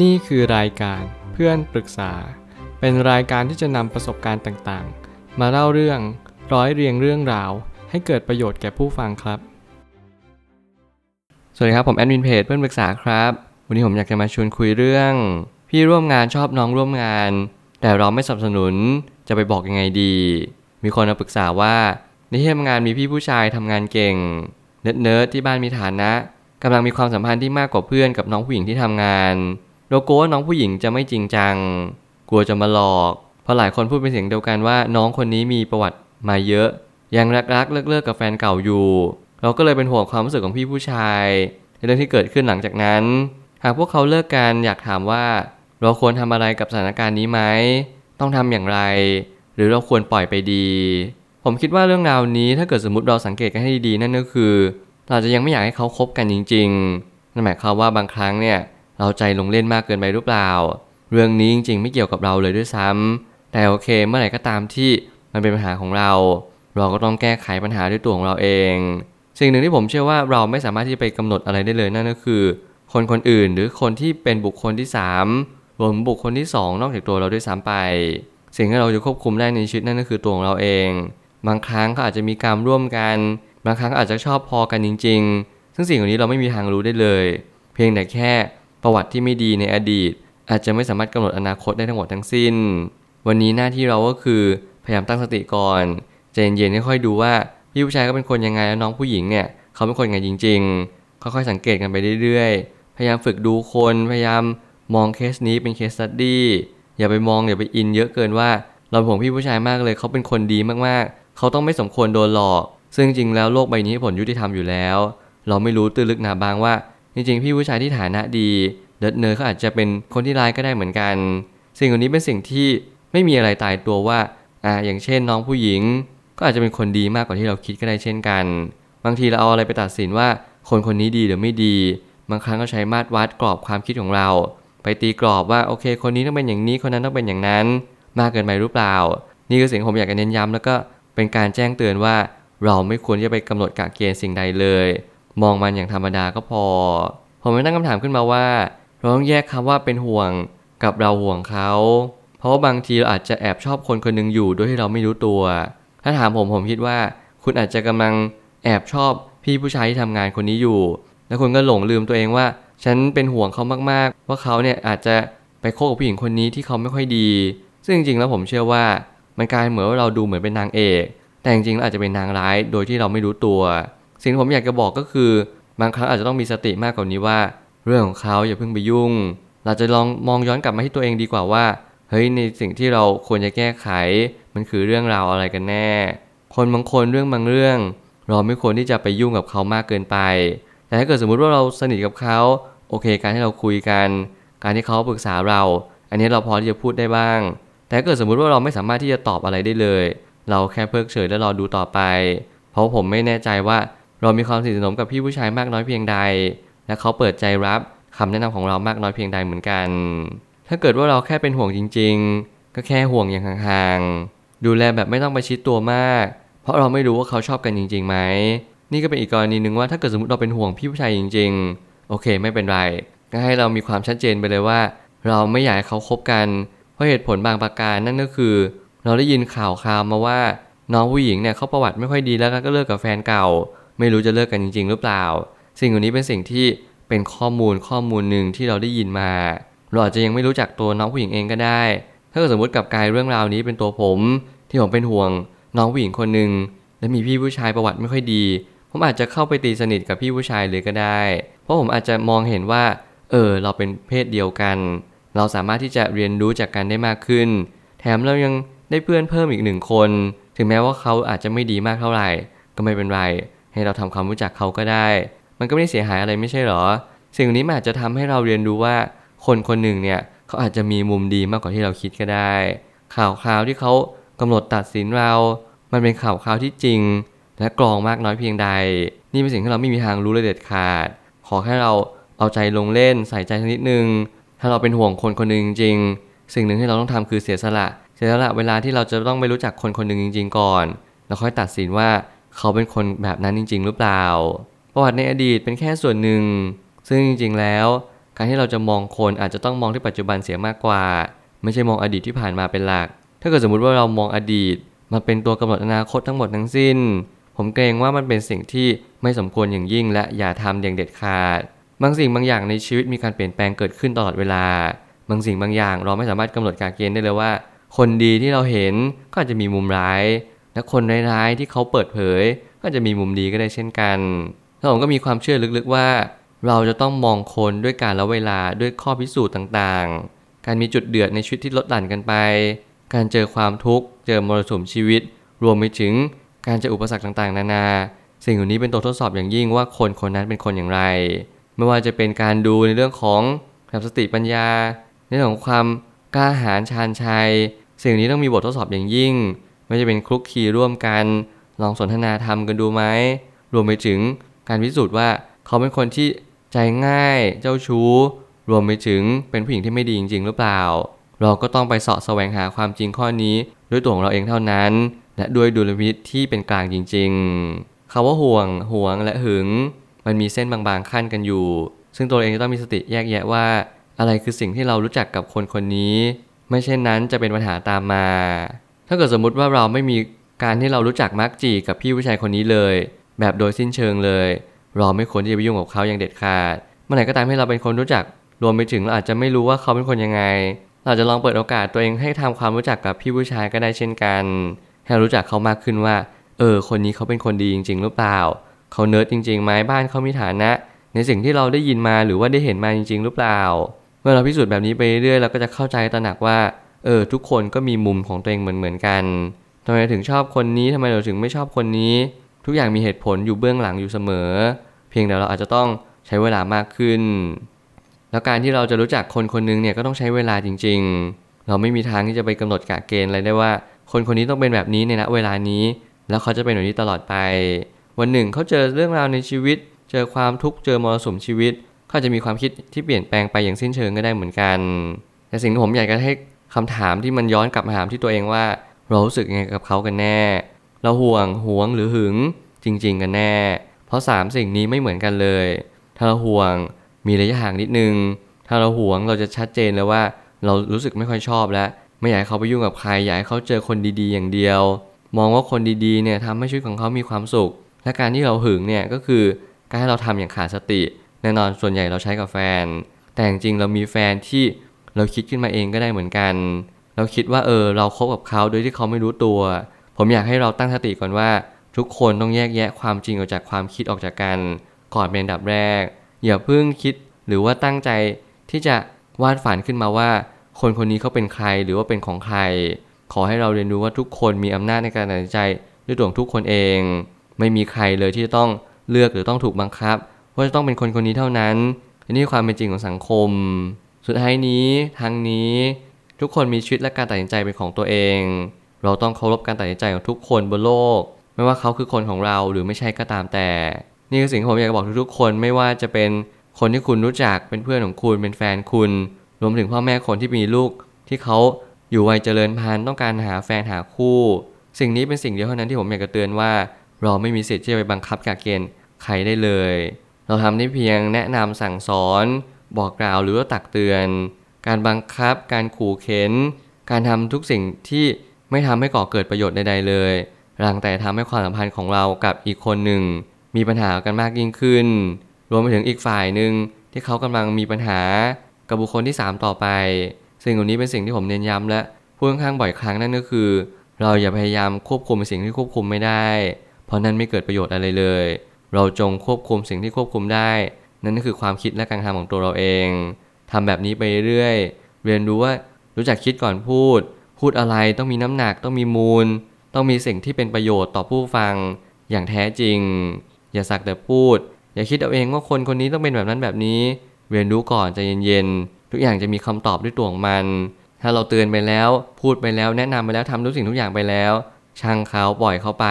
นี่คือรายการเพื่อนปรึกษา เป็นรายการที่จะนำประสบการณ์ต่างๆ มาเล่าเรื่องร้อยเรียงเรื่องราว ให้เกิดประโยชน์แก่ผู้ฟังครับ สวัสดีครับผมแอดมินเพจเพื่อนปรึกษาครับ วันนี้ผมอยากจะมาชวนคุยเรื่อง พี่ร่วมงานชอบน้องร่วมงาน แต่เราไม่สนับสนุนจะไปบอกยังไงดี มีคนมาปรึกษาว่าในที่ทำงานมีพี่ผู้ชายทำงานเก่งเนิร์ดๆที่บ้านมีฐานะกำลังมีความสัมพันธ์ที่มากกว่าเพื่อนกับน้องผู้หญิงที่ทำงาน เรากลัวว่าน้องผู้หญิงจะไม่จริงจัง กลัวจะมาหลอก เพราะหลายคนพูดเป็นเสียงเดียวกันว่าน้องคนนี้มีประวัติมาเยอะ ยังรักๆเลิกๆกับแฟนเก่าอยู่ เราก็เลยเป็นห่วงความรู้สึกของพี่ผู้ชายในเรื่องที่เกิดขึ้นหลังจากนั้น หากพวกเขาเลิกกันอยากถามว่า เราควรทำอะไรกับสถานการณ์นี้ไหม ต้องทำอย่างไร หรือเราควรปล่อยไปดี ผมคิดว่าเรื่องราวนี้ถ้าเกิดสมมติเราสังเกตกันให้ดีๆนั่นก็คือ เราจะยังไม่อยากให้เขาคบกันจริงๆนั่นหมายความว่าบางครั้งเนี่ย เราใจลงเล่นมากเกินไปหรือเปล่า เรื่องนี้จริงๆไม่เกี่ยวกับเราเลยด้วยซ้ำแต่โอเคเมื่อไหร่ก็ตามที่มันเป็นปัญหาของเรา เราก็ต้องแก้ไขปัญหาด้วยตัวของเราเอง สิ่งหนึ่งที่ผมเชื่อว่าเราไม่สามารถที่จะไปกำหนดอะไรได้เลยนั่นก็คือ คนคนอื่นหรือคนที่เป็นบุคคลที่3รวมบุคคลที่ 2 นอกจากตัวเราด้วยซ้ำไป สิ่งที่เราจะควบคุมได้ในชีวิตนั่นก็คือตัวของเราเอง บางครั้งก็อาจจะมีการร่วมกัน บางครั้งอาจจะชอบพอกันจริง ๆ ซึ่งสิ่งเหล่านี้เราไม่มีทางรู้ได้เลย เพียงแต่แค่ ประวัติที่ไม่ดีในอดีต อาจจะไม่สามารถกำหนดอนาคตได้ทั้งหมดทั้งสิ้น วันนี้หน้าที่เราก็คือพยายามตั้งสติก่อนใจเย็นๆค่อยๆดูว่าพี่ผู้ชายก็เป็นคนยังไงแล้วน้องผู้หญิงเนี่ยเขาเป็นคนยังไงจริง ๆ ค่อยๆสังเกตกันไปเรื่อยๆ พยายามฝึกดูคนพยายามมองเคสนี้เป็น case studyอย่าไปมองอย่าไปอินเยอะเกินว่า เราห่วงพี่ผู้ชายมากเลยเขาเป็นคนดีมากๆ เขาต้องไม่สมควรโดนหลอก ซึ่งจริงแล้วโลกใบนี้ผลยุติธรรมอยู่แล้ว เราไม่รู้ตื้นลึกหนาบางว่า จริงๆ พี่ผู้ชายที่ฐานะดีเดิร์ดเนอร์เขาอาจจะเป็นคนที่ร้ายก็ได้เหมือนกัน สิ่งเหล่านี้เป็นสิ่งที่ไม่มีอะไรตายตัวว่าอ่าอย่างเช่นน้องผู้หญิง ก็อาจจะเป็นคนดีมากกว่าที่เราคิดก็ได้เช่นกัน บางทีเราเอาอะไรไปตัดสินว่าคนคนนี้ดีหรือไม่ดี บางครั้งก็ใช้มาตรวัดกรอบความคิดของเรา ไปตีกรอบว่าโอเค คนนี้ต้องเป็นอย่างนี้คนนั้นต้องเป็นอย่างนั้น มากเกินไปหรือเปล่า นี่คือสิ่งผมอยากจะเน้นย้ำแล้วก็เป็นการแจ้งเตือนว่าเราไม่ควรจะไปกำหนดกะเกณฑ์สิ่งใดเลย มองมันอย่างธรรมดาก็พอ ผมไม่ตั้งคำถามขึ้นมาว่าเราต้องแยกคำว่าเป็นห่วงกับเราห่วงเขา เพราะว่าบางทีเราอาจจะแอบชอบคนคนหนึ่งอยู่โดยที่เราไม่รู้ตัว ถ้าถามผมผมคิดว่า คุณอาจจะกำลังแอบชอบพี่ผู้ชายที่ทำงานคนนี้อยู่ แล้วคุณก็หลงลืมตัวเองว่า ฉันเป็นห่วงเขามากๆ ว่าเขาเนี่ยอาจจะไปโคกับผู้หญิงคนนี้ที่เขาไม่ค่อยดี ซึ่งจริงๆแล้วผมเชื่อว่ามันกลายเหมือนว่าเราดูเหมือนเป็นนางเอก แต่จริงๆแล้วอาจจะเป็นนางร้ายโดยที่เราไม่รู้ตัว สิ่งที่ผมอยากจะบอกก็คือบางครั้งอาจจะต้องมีสติมากกว่านี้ว่า เรื่องของเขาอย่าเพิ่งไปยุ่ง เราจะลองมองย้อนกลับมาที่ตัวเองดีกว่าว่าเฮ้ยในสิ่งที่เราควรจะแก้ไข มันคือเรื่องราวอะไรกันแน่ คนบางคนเรื่องบางเรื่อง เราไม่ควรที่จะไปยุ่งกับเขามากเกินไป แต่ถ้าเกิดสมมุติว่าเราสนิทกับเขาโอเค การที่เราคุยกัน การที่เขาปรึกษาเรา อันนี้เราพอที่จะพูดได้บ้าง แต่ถ้าเกิดสมมุติว่าเราไม่สามารถที่จะตอบอะไรได้เลย เราแค่เพิกเฉยแล้วรอดูต่อไป เพราะผมไม่แน่ใจว่า เรามีความสนิทสนมกับพี่ผู้ชายมากน้อยเพียงใด และเขาเปิดใจรับคำแนะนำของเรามากน้อยเพียงใดเหมือนกัน ถ้าเกิดว่าเราแค่เป็นห่วงจริง ๆ ก็แค่ห่วงอย่างห่างๆ ดูแลแบบไม่ต้องไปชิดตัวมาก เพราะเราไม่รู้ว่าเขาชอบกันจริงๆไหม นี่ก็เป็นอีกกรณีหนึ่งว่าถ้าเกิดสมมติเราเป็นห่วงพี่ผู้ชายจริง ๆ โอเคไม่เป็นไร ก็ให้เรามีความชัดเจนไปเลยว่า เราไม่อยากให้เขาคบกัน เพราะเหตุผลบางประการนั่นก็คือ เราได้ยินข่าวข่าวมาว่าน้องผู้หญิงเนี่ยเขาประวัติไม่ค่อยดีแล้วก็เลิกกับแฟนเก่า ไม่รู้จะเลิกกันจริง ๆ หรือเปล่า สิ่งเหล่านี้เป็นสิ่งที่เป็นข้อมูลข้อมูลหนึ่งที่เราได้ยินมา เราอาจจะยังไม่รู้จักตัวน้องผู้หญิงเองก็ได้ ถ้าเกิดสมมติกับกายเรื่องราวนี้เป็นตัวผม ที่ผมเป็นห่วง น้องผู้หญิงคนหนึ่งและมีพี่ผู้ชายประวัติไม่ค่อยดี ผมอาจจะเข้าไปตีสนิทกับพี่ผู้ชายเลยก็ได้ เพราะผมอาจจะมองเห็นว่า เออ เราเป็นเพศเดียวกัน เราสามารถที่จะเรียนรู้จากกันได้มากขึ้น แถมเรายังได้เพื่อนเพิ่มอีกหนึ่งคน ถึงแม้ว่าเขาอาจจะไม่ดีมากเท่าไหร่ ก็ไม่เป็นไร ให้เราทำความรู้จักเขาก็ได้ มันก็ไม่ได้เสียหายอะไรไม่ใช่หรอ สิ่งนี้มันอาจจะทำให้เราเรียนรู้ว่าคนคนหนึ่งเนี่ยเขาอาจจะมีมุมดีมากกว่าที่เราคิดก็ได้ ข่าวคราวที่เขากำหนดตัดสินเรา มันเป็นข่าวคราวที่จริง และกรองมากน้อยเพียงใด นี่เป็นสิ่งที่เราไม่มีทางรู้เลยเด็ดขาด ขอแค่เราเอาใจลงเล่นใส่ใจนิดนึง ถ้าเราเป็นห่วงคนคนหนึ่งจริง สิ่งหนึ่งที่เราต้องทำคือเสียสละ เสียสละเวลาที่เราจะต้องไม่รู้จักคนคนหนึ่งจริง ๆ ก่อน แล้วค่อยตัดสินว่า เขาเป็นคนแบบนั้นจริง ๆ หรือเปล่า ประวัติในอดีตเป็นแค่ส่วนหนึ่ง ซึ่งจริง ๆ แล้ว การที่เราจะมองคนอาจจะต้องมองที่ปัจจุบันเสียมากกว่า ไม่ใช่มองอดีตที่ผ่านมาเป็นหลัก ถ้าเกิดสมมุติว่าเรามองอดีตมาเป็นตัวกำหนดอนาคตทั้งหมดทั้งสิ้น ผมเกรงว่ามันเป็นสิ่งที่ไม่สมควรอย่างยิ่ง และอย่าทำอย่างเด็ดขาด บางสิ่งบางอย่างในชีวิตมีการเปลี่ยนแปลงเกิดขึ้นตลอดเวลา บางสิ่งบางอย่างเราไม่สามารถกำหนดการเกณฑ์ได้เลยว่า คนดีที่เราเห็นก็อาจจะมีมุมร้าย และคนร้ายๆที่เขาเปิดเผย ก็จะมีมุมดีก็ได้เช่นกันแล้วผมก็มีความเชื่อลึกๆว่า เราจะต้องมองคนด้วยการละเวลาด้วยข้อพิสูจน์ต่างๆ การมีจุดเดือดในชีวิตที่ลดหลั่นกันไป การเจอความทุกข์ เจอมรสุมชีวิต รวมไปถึงการเจออุปสรรคต่างๆ นานา สิ่งเหล่านี้เป็นตัวทดสอบอย่างยิ่งว่าคนคนนั้นเป็นคนอย่างไร ไม่ว่าจะเป็นการดูในเรื่องของแบบสติปัญญา ในเรื่องของความกล้าหาญชาญชัย สิ่งนี้ต้องมีบททดสอบอย่างยิ่ง ไม่จะเป็นคลุกคลีร่วมกันลองสนทนาธรรมกันดูไหมรวมไปถึงการพิสูจน์ว่าเขาเป็นคนที่ใจง่ายเจ้าชู้ รวมไปถึงเป็นผู้หญิงที่ไม่ดีจริง ๆ หรือเปล่า เราก็ต้องไปเสาะแสวงหาความจริงข้อนี้ ด้วยตัวของเราเองเท่านั้น และด้วยดุลพินิจที่เป็นกลางจริง ๆคำว่าห่วงห่วงและหึง มันมีเส้นบางๆขั้นกันอยู่ ซึ่งตัวเองจะต้องมีสติแยกแยะว่า อะไรคือสิ่งที่เรารู้จักกับคนคนนี้ ไม่เช่นนั้นจะเป็นปัญหาตามมา ถ้าเกิดสมมุติว่าเราไม่มีการที่เรารู้จักมักจีกับพี่ผู้ชายคนนี้เลย แบบโดยสิ้นเชิงเลย เราไม่ควรที่จะไปยุ่งกับเขาอย่างเด็ดขาดเมื่อไหร่ก็ตามให้เราเป็นคนรู้จักรวมไปถึงเราอาจจะไม่รู้ว่าเขาเป็นคนยังไง เราจะลองเปิดโอกาสตัวเองให้ทำความรู้จักกับพี่ผู้ชายก็ได้เช่นกันให้รู้จักเขามากขึ้นว่า เออ คนนี้เขาเป็นคนดีจริง ๆ หรือเปล่า เขาเนิร์ดจริงๆไหมบ้านเขามีฐานะ ในสิ่งที่เราได้ยินมาหรือว่าได้เห็นมาจริง ๆ หรือเปล่า เมื่อเราพิสูจน์แบบนี้ไปเรื่อยเราก็จะเข้าใจตระหนักว่า เออทุกคนก็มีมุมของตัวเองเหมือนๆกันทำไมเราถึงชอบคนนี้ทำไมเราถึงไม่ชอบคนนี้ ทุกอย่างมีเหตุผลอยู่เบื้องหลังอยู่เสมอ เพียงแต่เราอาจจะต้องใช้เวลามากขึ้น แล้วการที่เราจะรู้จักคนคนหนึงเนี่ยก็ต้องใช้เวลาจริง ๆ เราไม่มีทางที่จะไปกำหนดกะเกณฑ์อะไรได้ว่า คนคนนี้ต้องเป็นแบบนี้ในณเวลานี้ แล้วเขาจะเป็นแบบนี้ตลอดไป วันหนึ่งเขาเจอเรื่องราวในชีวิต เจอความทุกข์เจอมรสุมชีวิตเขาจจะมีความคิดที่เปลี่ยนแปลงไปอย่างสิ้นเชิงก็ได้เหมือนกัน แต่สิ่งที่ผมอยากจะให้ คำถามที่มันย้อนกลับมาถามที่ตัวเองว่า เรารู้สึกยังไงกับเขากันแน่ เราห่วงหวงหรือหึงจริง ๆ กันแน่ เพราะ 3 สิ่งนี้ไม่เหมือนกันเลย ถ้าเราห่วงมีระยะห่างนิดนึง ถ้าเราห่วงเราจะชัดเจนเลยว่า เรารู้สึกไม่ค่อยชอบแล้ว ไม่อยากให้เขาไปยุ่งกับใครอยากให้เขาเจอคนดีๆ อย่างเดียว มองว่าคนดีๆเนี่ยทำให้ชีวิตของเขามีความสุข และการที่เราหึงเนี่ยก็คือการให้เราทำอย่างขาดสติ แน่นอนส่วนใหญ่เราใช้กับแฟน แต่จริงเรามีแฟนที่ เราคิดขึ้นมาเองก็ได้เหมือนกัน เราคิดว่าเออเราคบกับเขาโดยที่เขาไม่รู้ตัว ผมอยากให้เราตั้งสติก่อนว่า ทุกคนต้องแยกแยะความจริงออกจากความคิดออกจากกัน ก่อนเป็นอันดับแรก อย่าเพิ่งคิดหรือว่าตั้งใจที่จะวาดฝันขึ้นมาว่า คนคนนี้เขาเป็นใครหรือว่าเป็นของใคร ขอให้เราเรียนรู้ว่าทุกคนมีอำนาจในการตัดสินใจด้วยตัวของทุกคนเอง ไม่มีใครเลยที่จะต้องเลือกหรือต้องถูกบังคับว่าจะต้องเป็นคนคนนี้เท่านั้นนนี้คือความเป็นจริงของสังคม สุดท้ายนี้ทางนี้ทุกคนมีชีวิตและการตัดสินใจเป็นของตัวเอง เราต้องเคารพการตัดสินใจของทุกคนบนโลก ไม่ว่าเขาคือคนของเราหรือไม่ใช่ก็ตามแต่ นี่คือสิ่งที่ผมอยากจะบอกทุกๆคนไม่ว่าจะเป็นคนที่คุณรู้จักเป็นเพื่อนของคุณเป็นแฟนคุณ รวมถึงพ่อแม่คนที่มีลูกที่เขาอยู่วัยเจริญพันธุ์ต้องการหาแฟนหาคู่ สิ่งนี้เป็นสิ่งเดียวเท่านั้นที่ผมอยากจะเตือนว่า เราไม่มีสิทธิ์ที่จะไปบังคับกาเกณฑ์ใครได้เลย เราทำได้เพียงแนะนำสั่งสอน บอกกล่าวหรือว่าตักเตือน การบังคับ การขู่เข็น การทำทุกสิ่งที่ไม่ทำให้ก่อเกิดประโยชน์ใดๆเลยรังแต่ทำให้ความสัมพันธ์ของเรากับอีกคนหนึ่ง มีปัญหากันมากยิ่งขึ้น รวมไปถึงอีกฝ่ายหนึ่งที่เขากำลังมีปัญหากับบุคคลที่ 3 ต่อไป สิ่งเหล่านี้เป็นสิ่งที่ผมเน้นย้ำและพูดค่อนข้างบ่อยครั้งนั่นก็คือ เราอย่าพยายามควบคุมสิ่งที่ควบคุมไม่ได้ เพราะนั่นไม่เกิดประโยชน์อะไรเลย เราจงควบคุมสิ่งที่ควบคุมได้ นั่นก็คือความคิดและการทำของตัวเราเองทำแบบนี้ไปเรื่อยเรียนรู้ว่ารู้จักคิดก่อนพูด พูดอะไรต้องมีน้ำหนักต้องมีมูล ต้องมีสิ่งที่เป็นประโยชน์ต่อผู้ฟังอย่างแท้จริง อย่าสักแต่พูด อย่าคิดเอาเองว่าคนคนนี้ต้องเป็นแบบนั้นแบบนี้ เรียนรู้ก่อนใจเย็นๆทุกอย่างจะมีคำตอบด้วยตัวของมัน ถ้าเราเตือนไปแล้ว พูดไปแล้วแนะนำไปแล้วทำทุกสิ่งทุกอย่างไปแล้ว ช่างเขาปล่อยเขาไป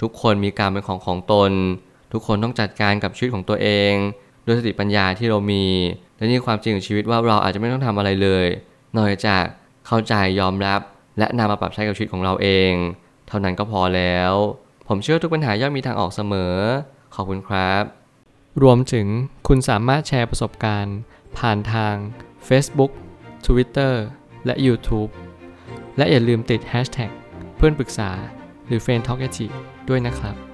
ทุกคนมีการเป็นของของตน ทุกคนต้องจัดการกับชีวิตของตัวเอง ด้วยสติปัญญาที่เรามี และนี่ความจริงของชีวิตว่าเราอาจจะไม่ต้องทำอะไรเลยนอกจากเข้าใจยอมรับ และนำมาปรับใช้กับชีวิตของเราเอง เท่านั้นก็พอแล้ว ผมเชื่อทุกปัญหาย่อมมีทางออกเสมอ ขอบคุณครับ รวมถึงคุณสามารถแชร์ประสบการณ์ ผ่านทาง Facebook Twitter และ YouTube และอย่าลืมติด Hashtag เพื่อนปรึกษาหรือ f r ร e n d t a l k ด้วยนะครับ